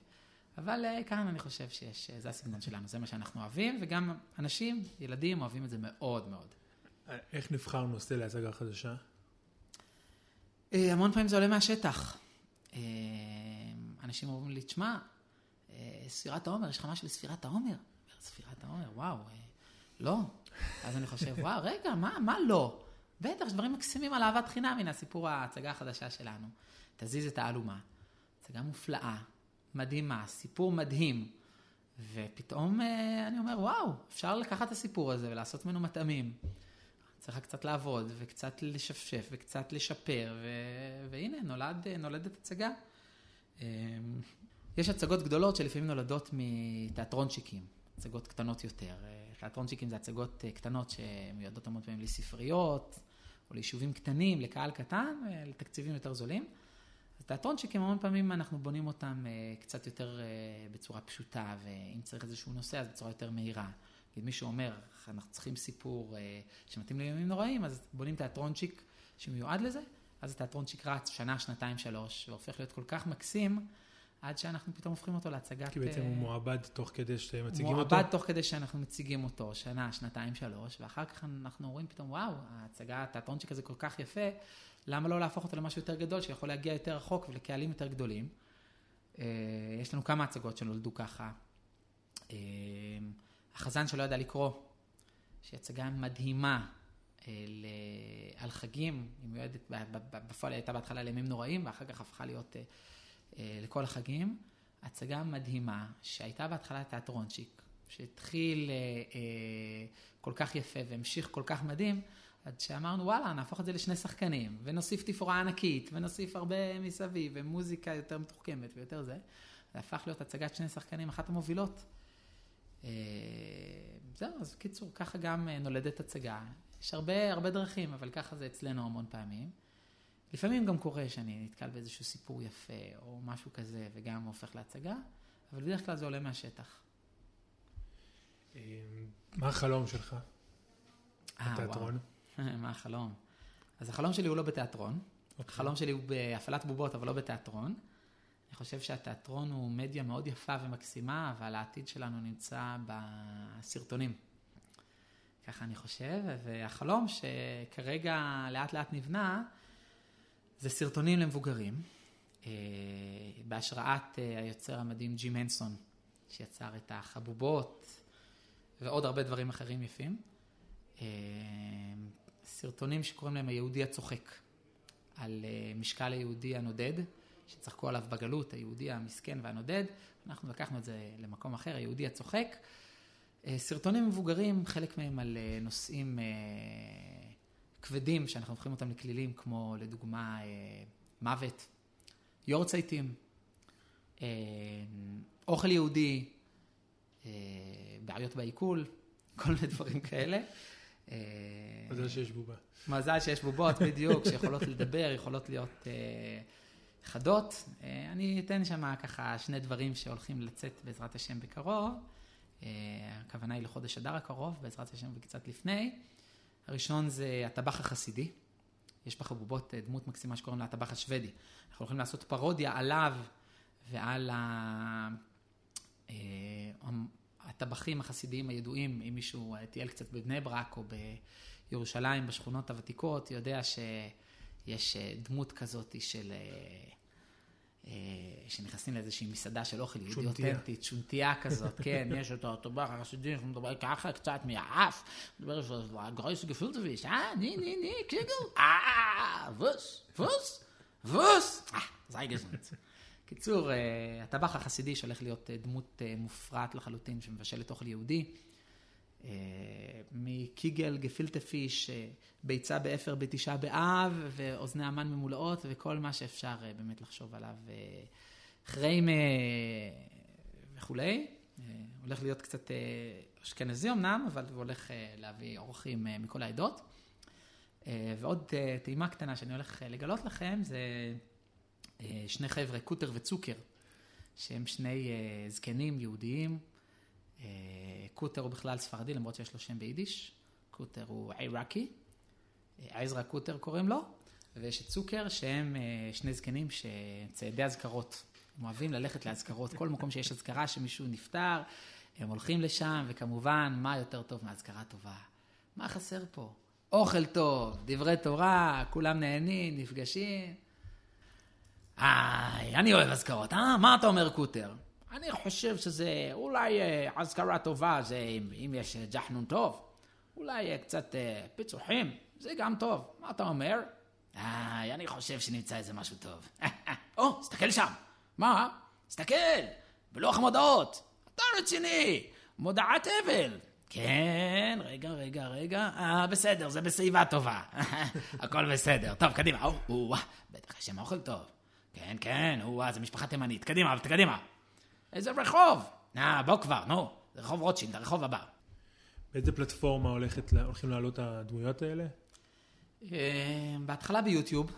אבל אה, כאן אני חושב שיש, אה, זה הסגנון שלנו, זה מה שאנחנו אוהבים, וגם אנשים, ילדים, אוהבים את זה מאוד מאוד. איך נבחר נושא להצגה חדשה? אה, המון פעמים זה עולה מהשטח. אה, אנשים אומרים לי, תשמע, אה, ספירת העומר, יש לך משהו לספירת העומר? ספירת העומר, וואו, אה, לא. אז אני חושב, וואו, רגע, מה, מה לא? בטח, יש דברים מקסימים על אהבת חינם, הנה הסיפור ההצגה החדשה שלנו. תזיז את האלומה. הצגה מופלאה, מדהימה, סיפור מדהים. ופתאום אה, אני אומר, וואו, אפשר לקחת את הסיפור הזה ולעשות ממנו מטעמים. צריך קצת לעבוד, וקצת לשפשף, וקצת לשפר, ו... והנה, נולד, נולדת הצגה. אמ, יש הצגות גדולות שלפעמים נולדות מתיאטרונצ'יקים, הצגות קטנות יותר. אה, תיאטרונצ'יקים זה הצגות אה, קטנות שמיועדות המון פעמים לספריות, או ליישובים קטנים, לקהל קטן, אה, לתקציבים יותר זולים. אז תיאטרונצ'יקים, המון פעמים אנחנו בונים אותם קצת יותר בצורה פשוטה, ואם צריך איזשהו נושא, אז בצורה יותר מהירה. נגיד מישהו אומר, אנחנו צריכים סיפור אה, שמתאים לימים נוראים, אז בונים תיאטרונצ'יק שמיועד לזה, אז התיאטרונצ'יק רץ שנה, שנתיים, שלוש, והופך להיות כל כך מקסים, עד שאנחנו פתאום הופכים אותו להצגת... כי בעצם אה, הוא מועבד תוך כדי שאתם מציגים אותו? מועבד תוך כדי שאנחנו מציגים אותו, שנה, שנתיים, שלוש, ואחר כך אנחנו רואים פתאום, וואו, ההצגה, התיאטרונצ'יק הזה כל כך יפה, למה לא להפוך אותו למשהו יותר גדול, שיכול להגיע יותר רחוק ולקהלים יותר גדולים. אה, יש לנו כמה הצגות שנולדו ככה. אה, החזן שלא ידע לקרוא, שהיא הצגה מדהימה אה, ל... על חגים, היא מיועדת, בפועל הייתה בהתחלה לימים נוראים, ואחר כך הפכה להיות לכל החגים. הצגה מדהימה, שהייתה בהתחלה תיאטרונצ'יק, שהתחיל אה, אה, כל כך יפה והמשיך כל כך מדהים, עד שאמרנו, וואלה, נהפוך את זה לשני שחקנים, ונוסיף תפאורה ענקית, ונוסיף הרבה מסביב, ומוזיקה יותר מתוחכמת ויותר זה. זה הפך להיות הצגת שני שחקנים, אחת המובילות. אה, זהו, אז בקיצור, ככה גם אה, נולדת הצגה. יש הרבה, הרבה דרכים, אבל ככה זה אצלנו המון פעמים. לפעמים גם קורה שאני נתקל באיזשהו סיפור יפה, או משהו כזה, וגם הופך להצגה, אבל בדרך כלל זה עולה מהשטח. אה, מה החלום שלך אה, בתיאטרון? וואו. מה החלום? אז החלום שלי הוא לא בתיאטרון. אוקיי. החלום שלי הוא בהפעלת בובות, אבל לא בתיאטרון. אני חושב שהתיאטרון הוא מדיה מאוד יפה ומקסימה, אבל העתיד שלנו נמצא בסרטונים. ככה אני חושב, והחלום שכרגע לאט לאט נבנה, זה סרטונים למבוגרים, אה, בהשראת אה, היוצר המדהים ג'ים הנסון, שיצר את החבובות ועוד הרבה דברים אחרים יפים. אה, סרטונים שקוראים להם היהודי הצוחק, על משקל היהודי הנודד. שצחקו עליו בגלות, היהודי המסכן והנודד, אנחנו לקחנו את זה למקום אחר, היהודי הצוחק. סרטונים מבוגרים, חלק מהם על נושאים כבדים, שאנחנו הופכים אותם לכלילים, כמו לדוגמה מוות, יורצייטים, אוכל יהודי, בעיות בעיכול, כל מיני דברים כאלה. מזל שיש בובה. מזל שיש בובות, בדיוק, שיכולות לדבר, יכולות להיות חדות. אה, אני אתן שם ככה שני דברים שהולכים לצאת בעזרת השם בקרוב. אה, הכוונה היא לחודש אדר הקרוב, בעזרת השם וקצת לפני. הראשון זה הטבח החסידי. יש בחבובות אה, דמות מקסימה שקוראים לה הטבח השוודי. אנחנו הולכים לעשות פרודיה עליו ועל הטבחים החסידיים הידועים, אם מישהו טייל קצת בבני ברק או בירושלים, בשכונות הוותיקות, יודע שיש דמות כזאת של אה, שנכנסים לאיזושהי מסעדה של אוכל יהודי אותנטית, שונטייה כזאת, כן, יש אותו הטבח החסידי, אנחנו מדברים ככה קצת מהאף, מדבר על גרויס גפילטוויש, אה, ני, ני, ני, קיגל, אה, ווס, ווס, וואס, אה, זיי געזונט. קיצור, אה, הטבח החסידי שהולך להיות אה, דמות מופרעת לחלוטין שמבשלת אוכל יהודי. מקוגל, גפילטה פיש, ביצה באפר בתשעה באב, ואוזני המן ממולאות, וכל מה שאפשר באמת לחשוב עליו. חריימה, וכולי. אה, הולך להיות קצת אה, אשכנזי אמנם, אבל הוא הולך אה, להביא אורחים אה, מכל העדות. אה, ועוד אה, טעימה קטנה שאני הולך אה, לגלות לכם, זה אה, שני חבר'ה, קוטר וצוקר, שהם שני אה, זקנים יהודיים. אה, קוטר הוא בכלל ספרדי, למרות שיש לו שם ביידיש. קוטר הוא עיראקי, אה, עזרא קוטר קוראים לו, ויש את צוקר, שהם אה, שני זקנים שציידי אזכרות. הם אוהבים ללכת לאזכרות, כל מקום שיש אזכרה שמישהו נפטר, הם הולכים לשם, וכמובן, מה יותר טוב מאזכרה טובה? מה חסר פה? אוכל טוב, דברי תורה, כולם נהנים, נפגשים. איי, אני אוהב אזכרות, אה? מה אתה אומר, קוטר? אני חושב שזה אולי אה, אזכרה טובה, זה אם, אם יש אה, ג'חנון טוב. אולי אה, קצת פיצוחים, זה גם טוב. מה אתה אומר? איי, אני חושב שנמצא איזה משהו טוב. או, תסתכל שם. מה? תסתכל, בלוח המודעות. אתה רציני, מודעת אבל. כן, רגע, רגע, רגע. אה, בסדר, זה בשיבה טובה. הכל בסדר. טוב, קדימה. או, או, בטח יש שם אוכל טוב. כן, כן, או, זה משפחה תימנית. קדימה, קדימה. איזה רחוב? אה, בוא כבר, נו. זה רחוב רוטשילד, הרחוב הבא. באיזה פלטפורמה הולכת, הולכים לעלות הדמויות האלה? אה, בהתחלה ביוטיוב.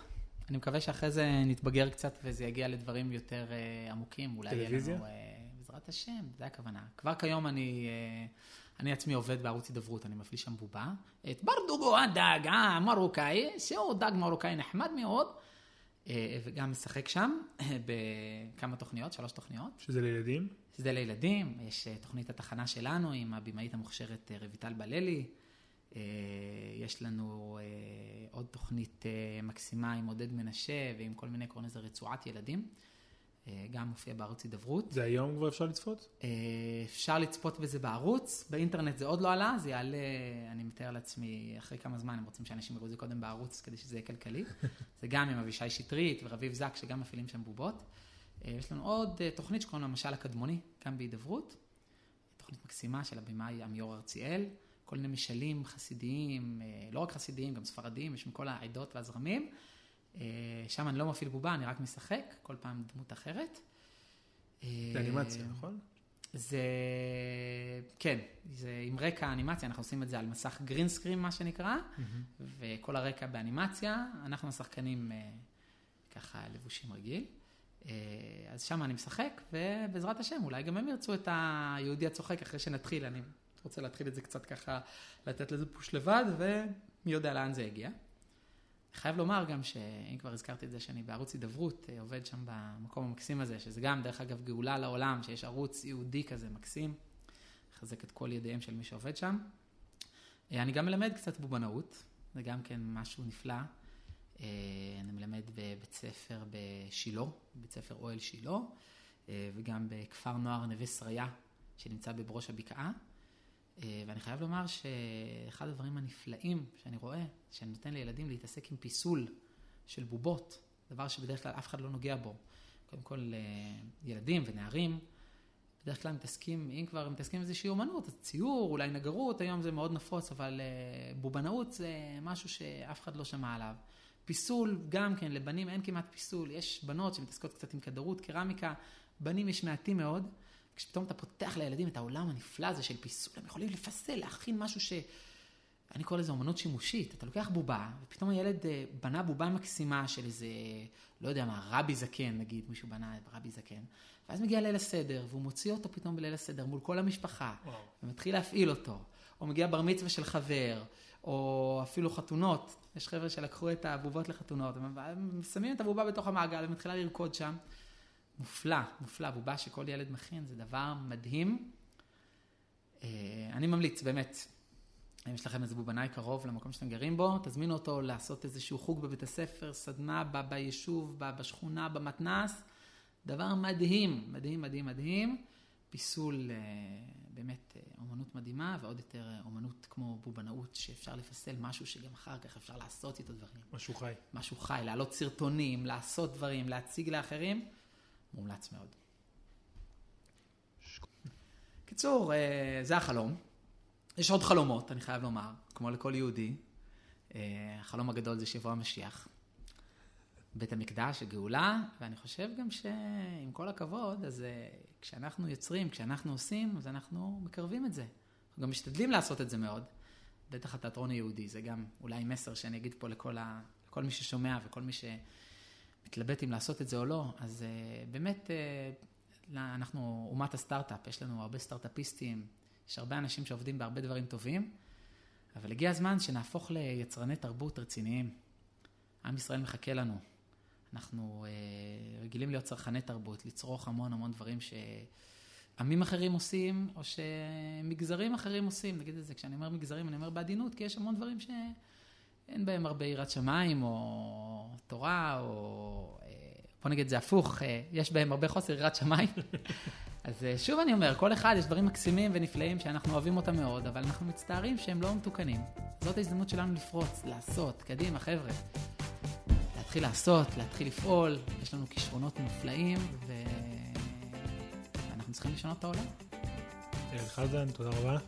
אני מקווה שאחרי זה נתבגר קצת וזה יגיע לדברים יותר אה, עמוקים. אולי יהיה טלוויזיה? לנו... אה, בעזרת השם, זה הכוונה. כבר כיום אני, אני עצמי עובד בערוץ הידברות, אני מפעיל שם בובה. את ברדוגו הדג המרוקאי, שהוא דג מרוקאי נחמד מאוד, וגם משחק שם אה, בכמה תוכניות, שלוש תוכניות. שזה לילדים? זה לילדים, יש אה, תוכנית התחנה שלנו עם הבמאית המוכשרת אה, רויטל בללי. אה, יש לנו אה, עוד תוכנית אה, מקסימה עם עודד מנשה ועם כל מיני, קוראים לזה רצועת ילדים. אה, גם מופיע בערוץ הידברות. זה היום כבר אפשר לצפות? אה, אפשר לצפות בזה בערוץ, באינטרנט זה עוד לא עלה, זה יעלה, אני מתאר לעצמי, אחרי כמה זמן, הם רוצים שאנשים יראו את זה קודם בערוץ כדי שזה יהיה כלכלי. זה גם עם אבישי שטרית ורביב זק, שגם מפעילים שם בובות. אה, יש לנו עוד תוכנית שקוראים לה משל הקדמוני, גם בהידברות. תוכנית מקסימה של הבמאי עמיור ארציאל, כל מיני משלים חסידיים, לא רק חסידיים, גם ספרדיים, יש מכל העדות והזרמים. אה, שם אני לא מפעיל בובה, אני רק משחק, כל פעם דמות אחרת. זה אה, אנימציה, נכון? זה, כן, זה עם רקע אנימציה, אנחנו עושים את זה על מסך גרין סקרים, מה שנקרא, וכל הרקע באנימציה, אנחנו השחקנים אה, ככה לבושים רגיל. אז שם אני משחק, ובעזרת השם, אולי גם הם ירצו את היהודי הצוחק אחרי שנתחיל, אני רוצה להתחיל את זה קצת ככה, לתת לזה פוש לבד, ומי יודע לאן זה יגיע. חייב לומר גם שאם כבר הזכרתי את זה שאני בערוץ הידברות, אה, עובד שם במקום המקסים הזה, שזה גם דרך אגב גאולה לעולם, שיש ערוץ יהודי כזה מקסים, מחזק את כל ידיהם של מי שעובד שם. אה, אני גם מלמד קצת בובנאות, זה גם כן משהו נפלא. אה, אני מלמד בבית ספר בשילה, בית ספר אוהל שילה, וגם בכפר נוער נווה שריה, שנמצא בבראש הבקעה. אה, ואני חייב לומר שאחד הדברים הנפלאים שאני רואה, שאני נותן לילדים להתעסק עם פיסול של בובות, דבר שבדרך כלל אף אחד לא נוגע בו. קודם כל, אה, ילדים ונערים, בדרך כלל מתעסקים, אם כבר מתעסקים באיזושהי אומנות, אז ציור, אולי נגרות, היום זה מאוד נפוץ, אבל אה, בובנאות זה משהו שאף אחד לא שמע עליו. פיסול, גם כן, לבנים אין כמעט פיסול, יש בנות שמתעסקות קצת עם כדרות, קרמיקה, בנים יש מעטים מאוד. כשפתאום אתה פותח לילדים את העולם הנפלא הזה של פיסול, הם יכולים לפסל, להכין משהו ש... אני קורא לזה אומנות שימושית. אתה לוקח בובה, ופתאום הילד אה, בנה בובה מקסימה של איזה, לא יודע מה, רבי זקן, נגיד, מישהו בנה רבי זקן, ואז מגיע ליל הסדר, והוא מוציא אותו פתאום בליל הסדר מול כל המשפחה, וואו. ומתחיל להפעיל אותו. או מגיע בר מצווה של חבר, או אפילו חתונות. יש חבר'ה שלקחו את הבובות לחתונות, הם שמים את הבובה בתוך המעגל ומתחילה לרקוד שם. מופלא, מופלא, בובה שכל ילד מכין, זה דבר מדהים. אה, אני ממליץ, באמת, אם יש לכם איזה בובנאי קרוב למקום שאתם גרים בו, תזמינו אותו לעשות איזשהו חוג בבית הספר, סדנה ב- ביישוב, ב- בשכונה, במתנ"ס. דבר מדהים, מדהים, מדהים, מדהים. פיסול, אה, באמת אה, אומנות מדהימה, ועוד יותר אומנות כמו בובנאות, שאפשר לפסל משהו שגם אחר כך אפשר לעשות איתו דברים. משהו חי. משהו חי, להעלות סרטונים, לעשות דברים, להציג לאחרים, מומלץ מאוד. קיצור, אה, זה החלום. יש עוד חלומות, אני חייב לומר, כמו לכל יהודי. אה, החלום הגדול זה שיבוא המשיח. בית המקדש, הגאולה, ואני חושב גם שעם כל הכבוד, אז אה, כשאנחנו יוצרים, כשאנחנו עושים, אז אנחנו מקרבים את זה. אנחנו גם משתדלים לעשות את זה מאוד. בטח התיאטרון היהודי, זה גם אולי מסר שאני אגיד פה לכל, ה, לכל מי ששומע וכל מי שמתלבט אם לעשות את זה או לא. אז uh, באמת, uh, אנחנו אומת הסטארט-אפ, יש לנו הרבה סטארט-אפיסטים, יש הרבה אנשים שעובדים בהרבה דברים טובים, אבל הגיע הזמן שנהפוך ליצרני תרבות רציניים. עם ישראל מחכה לנו. אנחנו uh, רגילים להיות צרכני תרבות, לצרוך המון המון דברים ש... עמים אחרים עושים, או שמגזרים אחרים עושים. נגיד את זה, כשאני אומר מגזרים, אני אומר בעדינות, כי יש המון דברים שאין בהם הרבה יראת שמיים, או תורה, או... אה, בוא נגיד זה הפוך, אה, יש בהם הרבה חוסר יראת שמיים. אז אה, שוב אני אומר, כל אחד, יש דברים מקסימים ונפלאים שאנחנו אוהבים אותם מאוד, אבל אנחנו מצטערים שהם לא מתוקנים. זאת ההזדמנות שלנו לפרוץ, לעשות, קדימה, חבר'ה. להתחיל לעשות, להתחיל לפעול, יש לנו כישרונות מופלאים, ו... צריכים לשנות את העולם. אל חזן, תודה רבה.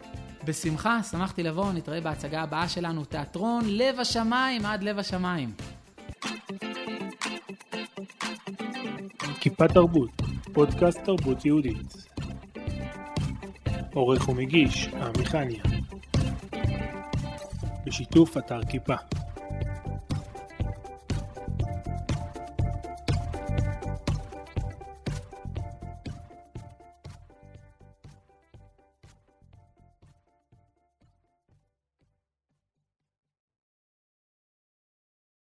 בשמחה, שמחתי לבוא, נתראה בהצגה הבאה שלנו, תיאטרון לב השמיים עד לב השמיים. כיפה תרבות, פודקאסט תרבות יהודית. עורך ומגיש, עמיחניה. בשיתוף אתר כיפה.